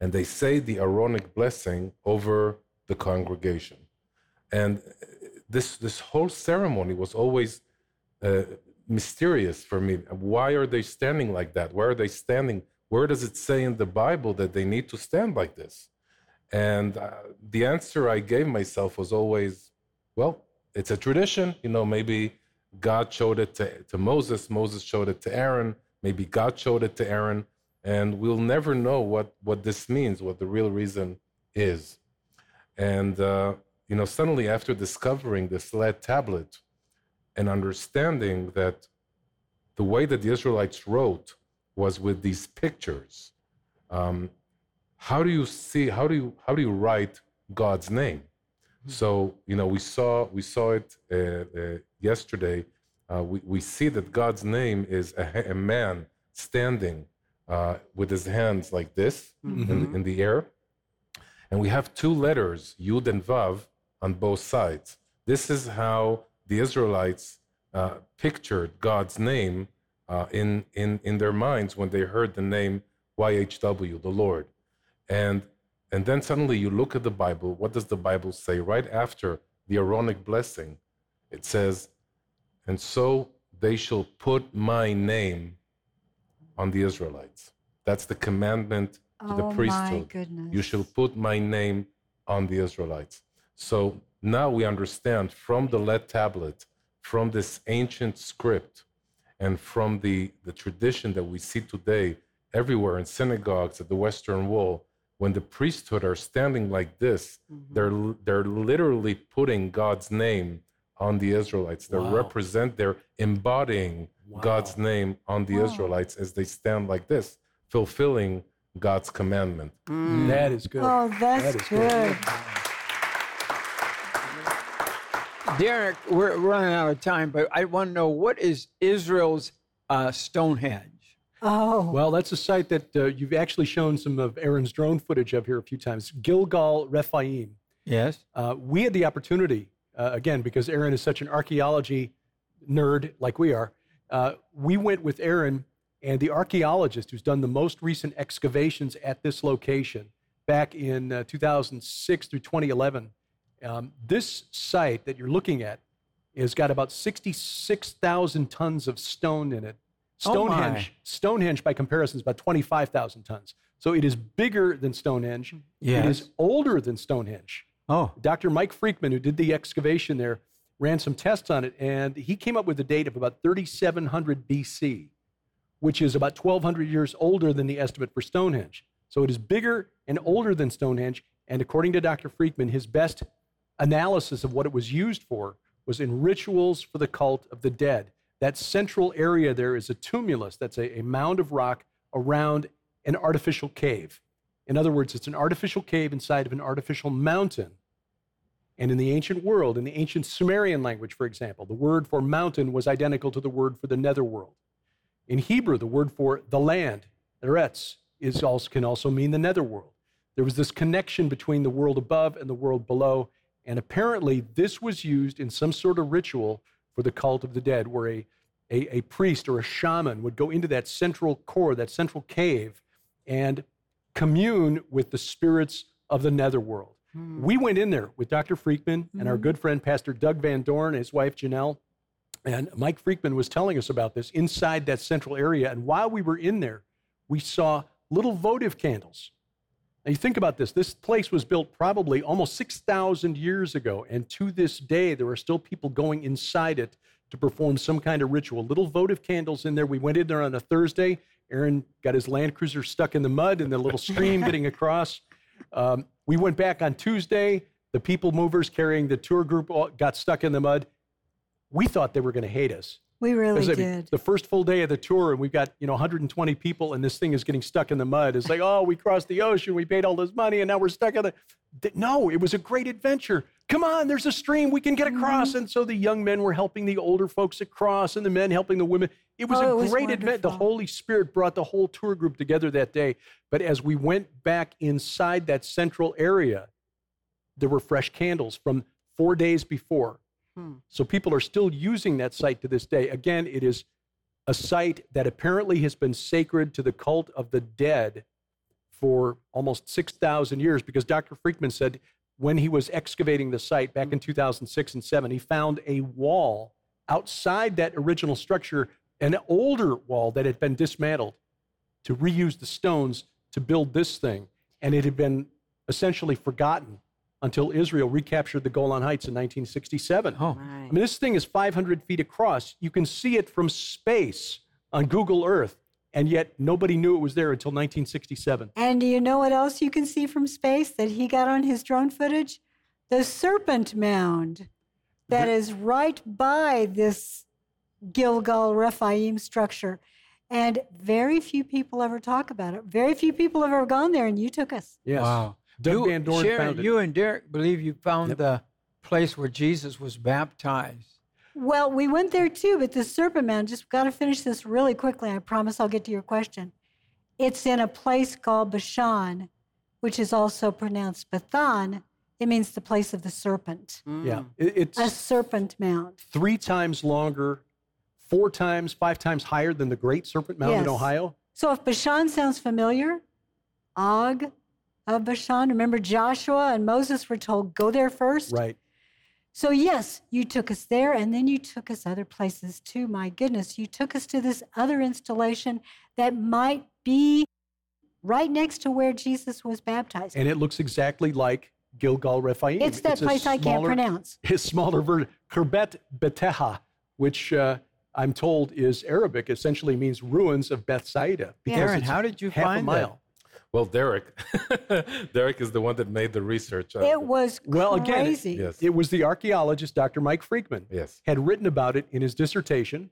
and they say the Aaronic blessing over the congregation. And this this whole ceremony was always uh, mysterious for me. Why are they standing like that? Why are they standing? Where does it say in the Bible that they need to stand like this? And uh, the answer I gave myself was always, well, it's a tradition. You know, maybe God showed it to, to Moses, Moses showed it to Aaron, maybe God showed it to Aaron, and we'll never know what, what this means, what the real reason is. And, uh, you know, suddenly after discovering this lead tablet and understanding that the way that the Israelites wrote was with these pictures, um, how do you see, how do you, how do you write God's name? So you know, we saw we saw it uh, uh, yesterday. Uh, we we see that God's name is a, a man standing uh, with his hands like this in, Mhm. in the air, and we have two letters Yud and Vav on both sides. This is how the Israelites uh, pictured God's name uh, in in in their minds when they heard the name YHW, the Lord, and and then suddenly you look at the Bible. What does the Bible say? Right after the Aaronic blessing, it says, And so they shall put my name on the Israelites. That's the commandment to the Oh, my priesthood. goodness. You shall put my name on the Israelites. So now we understand from the lead tablet, from this ancient script, and from the, the tradition that we see today everywhere in synagogues at the Western Wall, when the priesthood are standing like this, mm-hmm. they're they're literally putting God's name on the Israelites. They Wow. represent, they're embodying God's name on the Wow. Israelites as they stand like this, fulfilling God's commandment. Mm. That is good. Oh, that's That is good. Derek, we're running out of time, but I want to know what is Israel's uh, Stonehenge? Oh. Well, that's a site that uh, you've actually shown some of Aaron's drone footage of here a few times. Gilgal Rephaim. Yes. Uh, we had the opportunity, uh, again, because Aaron is such an archaeology nerd like we are, uh, we went with Aaron and the archaeologist who's done the most recent excavations at this location back in uh, 2006 through 2011. Um, this site that you're looking at has got about 66,000 tons of stone in it. Oh, Stonehenge, Stonehenge by comparison is about 25,000 tons. So it is bigger than Stonehenge. It is older than Stonehenge. Oh. Dr. Mike Freikman, who did the excavation there, ran some tests on it, and he came up with a date of about 3700 BC, which is about 1200 years older than the estimate for Stonehenge. So it is bigger and older than Stonehenge. And according to Dr. Freikman, his best analysis of what it was used for was in rituals for the cult of the dead. That central area there is a tumulus, that's a, a mound of rock around an artificial cave. In other words, it's an artificial cave inside of an artificial mountain. And in the ancient world, in the ancient Sumerian language, for example, the word for mountain was identical to the word for the netherworld. In Hebrew, the word for the land, eretz, is also, can also mean the netherworld. There was this connection between the world above and the world below, and apparently this was used in some sort of ritual for the cult of the dead, where a, a, a priest or a shaman would go into that central core, that central cave, and commune with the spirits of the netherworld. Hmm. We went in there with Dr. Freikman and our hmm. good friend Pastor Doug Van Dorn, and his wife Janelle, and Mike Freikman was telling us about this inside that central area. And while we were in there, we saw little votive candles. Now you think about this. This place was built probably almost 6,000 years ago. And to this day, there are still people going inside it to perform some kind of ritual. Little votive candles in there. We went in there on a Thursday. Aaron got his Land Cruiser stuck in the mud in the little stream getting across. Um, we went back on Tuesday. The people movers carrying the tour group got stuck in the mud. We thought they were going to hate us. We really I mean, did. the first full day of the tour, and we've got you know 120 people, and this thing is getting stuck in the mud. It's like, oh, we crossed the ocean, we paid all this money, and now we're stuck in the. No, it was a great adventure. Come on, there's a stream we can get across, Mm-hmm. and so the young men were helping the older folks across, and the men helping the women. It was Oh, a it great event. The. Holy Spirit brought the whole tour group together that day. But as we went back inside that central area, there were fresh candles from four days before. Hmm. So people are still using that site to this day. Again, it is a site that apparently has been sacred to the cult of the dead for almost 6,000 years because Dr. Freikman said when he was excavating the site back in hmm. 2006 and 7, he found a wall outside that original structure, an older wall that had been dismantled to reuse the stones to build this thing. And it had been essentially forgotten until Israel recaptured the Golan Heights in 1967. Oh. I mean, this thing is 500 feet across. You can see it from space on Google Earth, and yet nobody knew it was there until 1967. And do you know what else you can see from space that he got on his drone footage? The serpent mound that is right by this Gilgal Rephaim structure. And very few people ever talk about it. Very few people have ever gone there, and you took us. Yes. Wow. Doug you, Van Dorn Sharon, found it. you and Derek believe you found the place where Jesus was baptized. Well, we went there too, but the serpent mound, just got to finish this really quickly. I promise I'll get to your question. It's in a place called Bashan, which is also pronounced Bethan. It means the place of the serpent. Mm. Yeah. It- it's A serpent mount. three times longer, four times, five times higher than the Great Serpent Mound in Ohio. So if Bashan sounds familiar, Og of Bashan, remember Joshua and Moses were told, go there first? Right. So, yes, you took us there and then you took us other places too. My goodness, you took us to this other installation that might be right next to where Jesus was baptized. And it looks exactly like Gilgal Rephaim. It's that a place I can't pronounce. His smaller version, Khirbet Beteiha, which uh, I'm told is Arabic, essentially means ruins of Bethsaida. because Aaron, it's how did you half a find mile. Well, Derek, Derek is the one that made the research. on It was Well, again, it- Yes. It was the archaeologist, Dr. Mike Freikman, Yes. had written about it in his dissertation.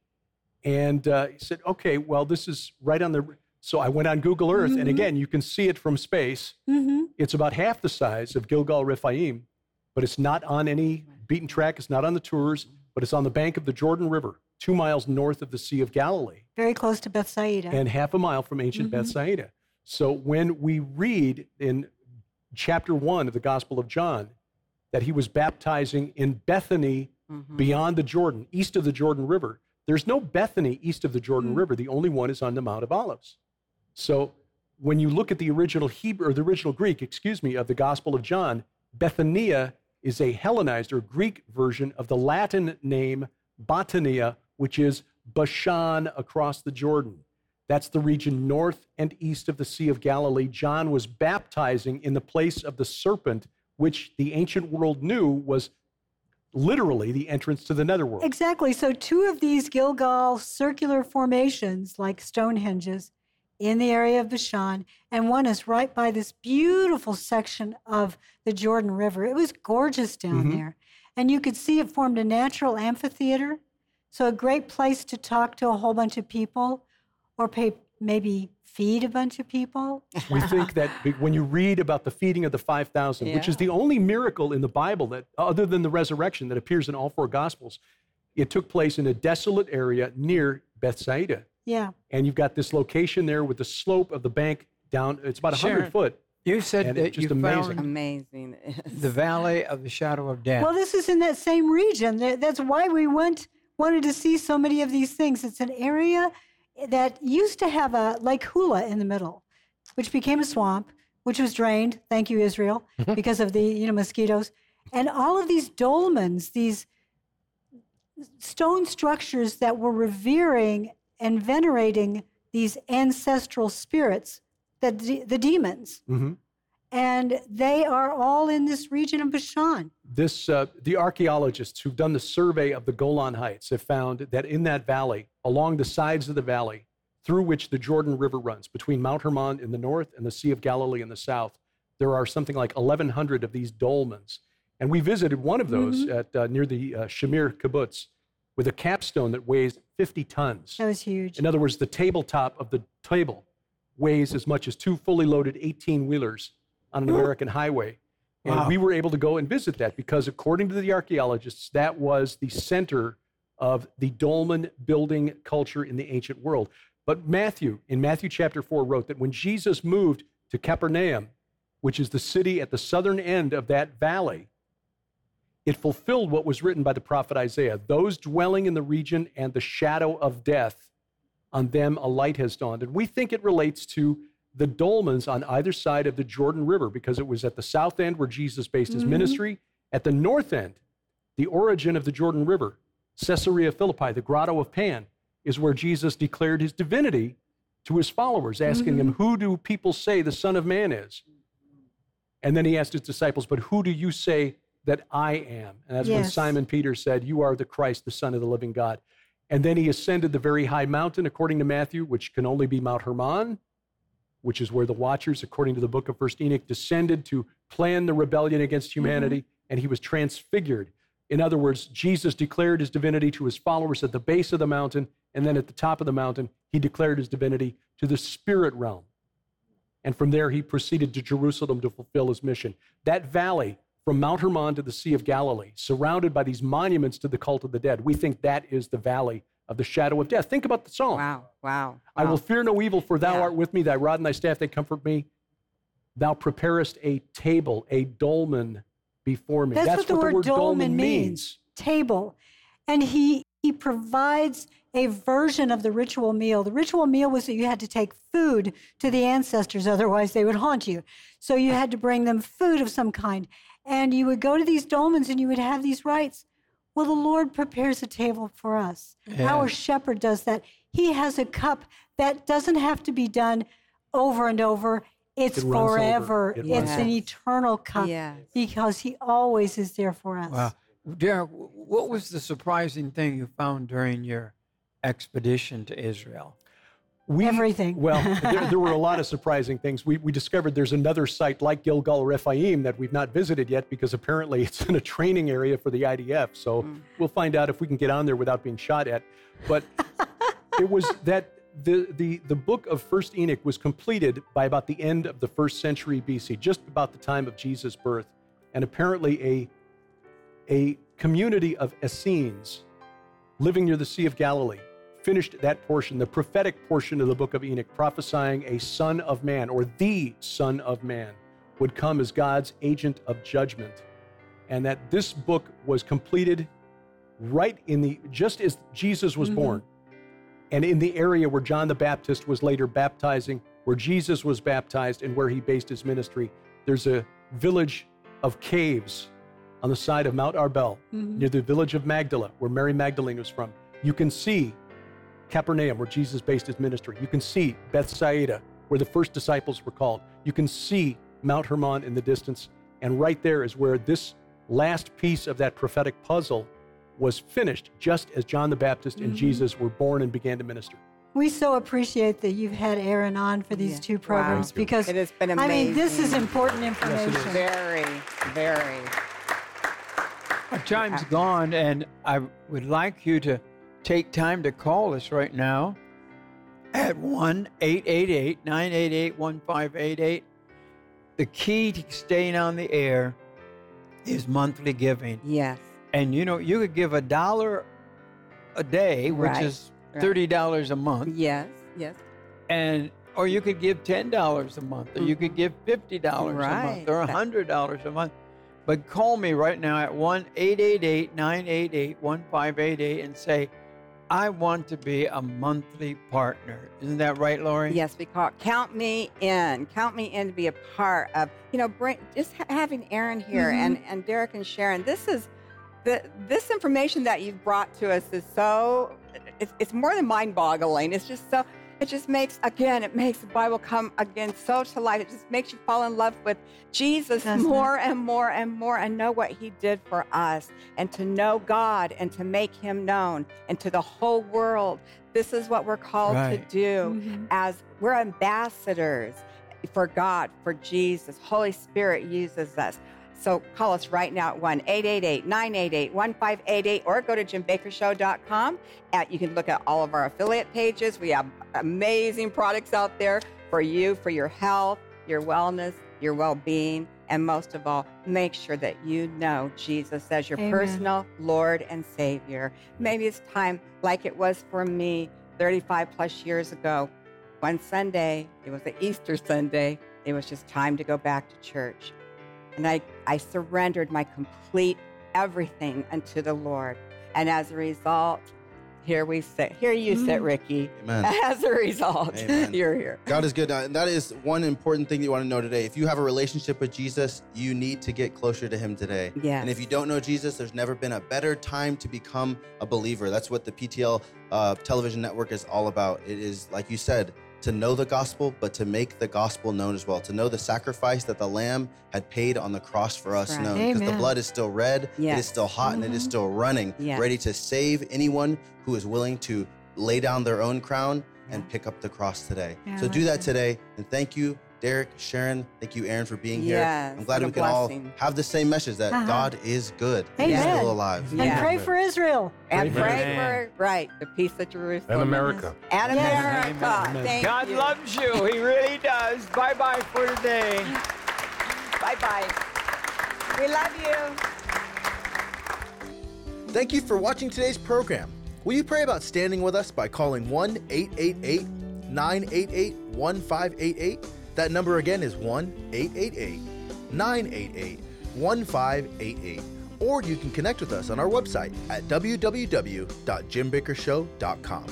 And uh, he said, okay, well, this is right on the. So I went on Google Earth, and again, you can see it from space. hmm It's about half the size of Gilgal Rephaim, but it's not on any beaten track. It's not on the tours, but it's on the bank of the Jordan River, two miles north of the Sea of Galilee Very close to Bethsaida. and half a mile from ancient Bethsaida. So when we read in chapter one of the Gospel of John that he was baptizing in Bethany beyond the Jordan, east of the Jordan River, There's no Bethany east of the Jordan Mm. River. The only one is on the Mount of Olives. So when you look at the original Hebrew or the original Greek, excuse me, of the Gospel of John, Bethania is a Hellenized or Greek version of the Latin name Batanea, which is Bashan across the Jordan. That's the region north and east of the Sea of Galilee. John was baptizing in the place of the serpent, which the ancient world knew was literally the entrance to the netherworld. Exactly. So, two of these Gilgal circular formations, like Stonehenges, in the area of Bashan, and one is right by this beautiful section of the Jordan River. It was gorgeous down Mhm. there. And you could see it formed a natural amphitheater. So, a great place to talk to a whole bunch of people or pay, maybe feed a bunch of people. We think that when you read about the feeding of the 5,000, which is the only miracle in the Bible that, other than the resurrection, that appears in all four Gospels, it took place in a desolate area near Bethsaida. Yeah. And you've got this location there with the slope of the bank down, it's about 100 Sharon, foot. You said and that it's just you amazing. found Amazing. the valley of the shadow of death. Well, this is in that same region. That's why we went wanted to see so many of these things. It's an area that used to have a Lake Hula in the middle, which became a swamp, which was drained. Thank you, Israel, because of the you know mosquitoes, and all of these dolmens, these stone structures that were revering and venerating these ancestral spirits, the the demons, Mhm. And they are all in this region of Bashan. This, uh, the archaeologists who've done the survey of the Golan Heights have found that in that valley, along the sides of the valley, through which the Jordan River runs, between Mount Hermon in the north and the Sea of Galilee in the south, there are something like 1,100 of these dolmens. And we visited one of those Mhm. at, uh, near the uh, Shamir kibbutz with a capstone that weighs 50 tons. That was huge. In other words, the tabletop of the table weighs as much as two fully loaded 18 wheelers on an American highway. And Wow. we were able to go and visit that because, according to the archaeologists, that was the center of the dolmen building culture in the ancient world. But Matthew, in Matthew chapter 4, wrote that when Jesus moved to Capernaum, which is the city at the southern end of that valley, it fulfilled what was written by the prophet Isaiah those dwelling in the region and the shadow of death, on them a light has dawned. And we think it relates to the dolmens on either side of the Jordan River because it was at the south end where Jesus based his Mhm. ministry, at the north end, the origin of the Jordan River, Caesarea Philippi, the grotto of Pan, is where Jesus declared his divinity to his followers, asking them, Who do people say the Son of Man is? And then he asked his disciples, But who do you say that I am? And that's when Simon Peter said, You are the Christ, the Son of the living God. And then he ascended the very high mountain, according to Matthew, which can only be Mount Hermon, which is where the watchers, according to the book of First Enoch, descended to plan the rebellion against mm-hmm. humanity, and he was transfigured. In other words, Jesus declared his divinity to his followers at the base of the mountain, and then at the top of the mountain, he declared his divinity to the spirit realm. And from there, he proceeded to Jerusalem to fulfill his mission. That valley, from Mount Hermon to the Sea of Galilee, surrounded by these monuments to the cult of the dead, we think that is the valley of the shadow of death. Think about the psalm. Wow, wow. I will fear no evil, for thou Yeah. art with me. Thy rod and thy staff, they comfort me. Thou preparest a table, a dolmen before me. That's, what the word, dolmen means. Table. And he he provides a version of the ritual meal. The ritual meal was that you had to take food to the ancestors, otherwise they would haunt you. So you had to bring them food of some kind. And you would go to these dolmens and you would have these rites. Well, the Lord prepares a table for us. Our shepherd does that. He has a cup that doesn't have to be done over and over. It's It runs over. forever. It it's an over. eternal cup Yes. because he always is there for us. Wow. Derek, what was the surprising thing you found during your expedition to Israel? We, Everything. Well, there, there were a lot of surprising things. We, we discovered there's another site like Gilgal Rephaim that we've not visited yet because apparently it's in a training area for the IDF. So Mm. we'll find out if we can get on there without being shot at. But it was that the, the, the book of First Enoch was completed by about the end of the first century BC, just about the time of Jesus' birth. And apparently a, a community of Essenes living near the Sea of Galilee finished that portion, the prophetic portion of the book of Enoch, prophesying a son of man, or the son of man, would come as God's agent of judgment. And that this book was completed right in the just as Jesus was mm-hmm. born, and in the area where John the Baptist was later baptizing, where Jesus was baptized, and where he based his ministry. There's a village of caves on the side of Mount Arbel, mm-hmm. near the village of Magdala, where Mary Magdalene was from. You can see Capernaum, where Jesus based his ministry. You can see Bethsaida, where the first disciples were called. You can see Mount Hermon in the distance. And right there is where this last piece of that prophetic puzzle was finished, just as John the Baptist and mm-hmm. Jesus were born and began to minister. We so appreciate that you've had Aaron on for these yeah. two programs wow. because it has been amazing. I mean, this is important information. Yes, very, very. Our time's gone, and I would like you to take time to call us right now at 1 888 988 1588. The key to staying on the air is monthly giving. Yes. And you know, you could give a dollar a day, which right. is thirty dollars a month. Yes, yes. And or you could give ten dollars a month, or you could mm-hmm. give fifty dollars right. a month, or a hundred dollars a month. But call me right now at 1 888 988 1588 and say, I want to be a monthly partner. Isn't that right, Lori? Yes, because count me in. Count me in to be a part of, you know, bring just having Aaron here mm-hmm. and, and Derek and Sharon. This is the this information that you've brought to us is so it's, it's more than mind-boggling. It's just so it just makes again it makes the bible come again so to life. It just makes you fall in love with jesus That's more and more and more and know what he did for us and to know god and to make him known and to the whole world. This is what we're called right. to do mm-hmm. as we're ambassadors for god for jesus. Holy spirit uses us so call us right now at 1 888 988 1588 or go to jimbakkershow.com. At, you can look at all of our affiliate pages. We have amazing products out there for you, for your health, your wellness, your well being. And most of all, make sure that you know Jesus as your Amen. personal Lord and Savior. Maybe it's time, like it was for me 35 plus years ago. One Sunday, it was an Easter Sunday, it was just time to go back to church. And I, I surrendered my complete everything unto the Lord. And as a result, here we sit. Here you sit, mm. Ricky. Amen. As a result, Amen. you're here. God is good. And that is one important thing that you want to know today. If you have a relationship with Jesus, you need to get closer to him today. Yes. And if you don't know Jesus, there's never been a better time to become a believer. That's what the PTL uh, television network is all about. It is, like you said, to know the gospel, but to make the gospel known as well, to know the sacrifice that the Lamb had paid on the cross for us right. known. Because the blood is still red, yes. it is still hot, mm-hmm. and it is mm-hmm. still running, yes. ready to save anyone who is willing to lay down their own crown and pick up the cross today. Yeah, so do that today, and thank you Derek, Sharon, thank you, Aaron, for being here. Yes, I'm glad we can blessing. all have the same message that uh-huh. God is good. Amen. He's still alive. And pray for Israel. And Amen. pray for, right, the peace of Jerusalem. And America. And America. Amen. God you. loves you. He really does. Bye bye for today. bye bye. We love you. Thank you for watching today's program. Will you pray about standing with us by calling 1 888 988 1588? That number again is 1 888 988 1588. Or you can connect with us on our website at www.jimbakkershow.com.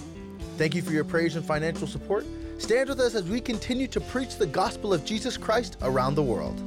Thank you for your prayers and financial support. Stand with us as we continue to preach the gospel of Jesus Christ around the world.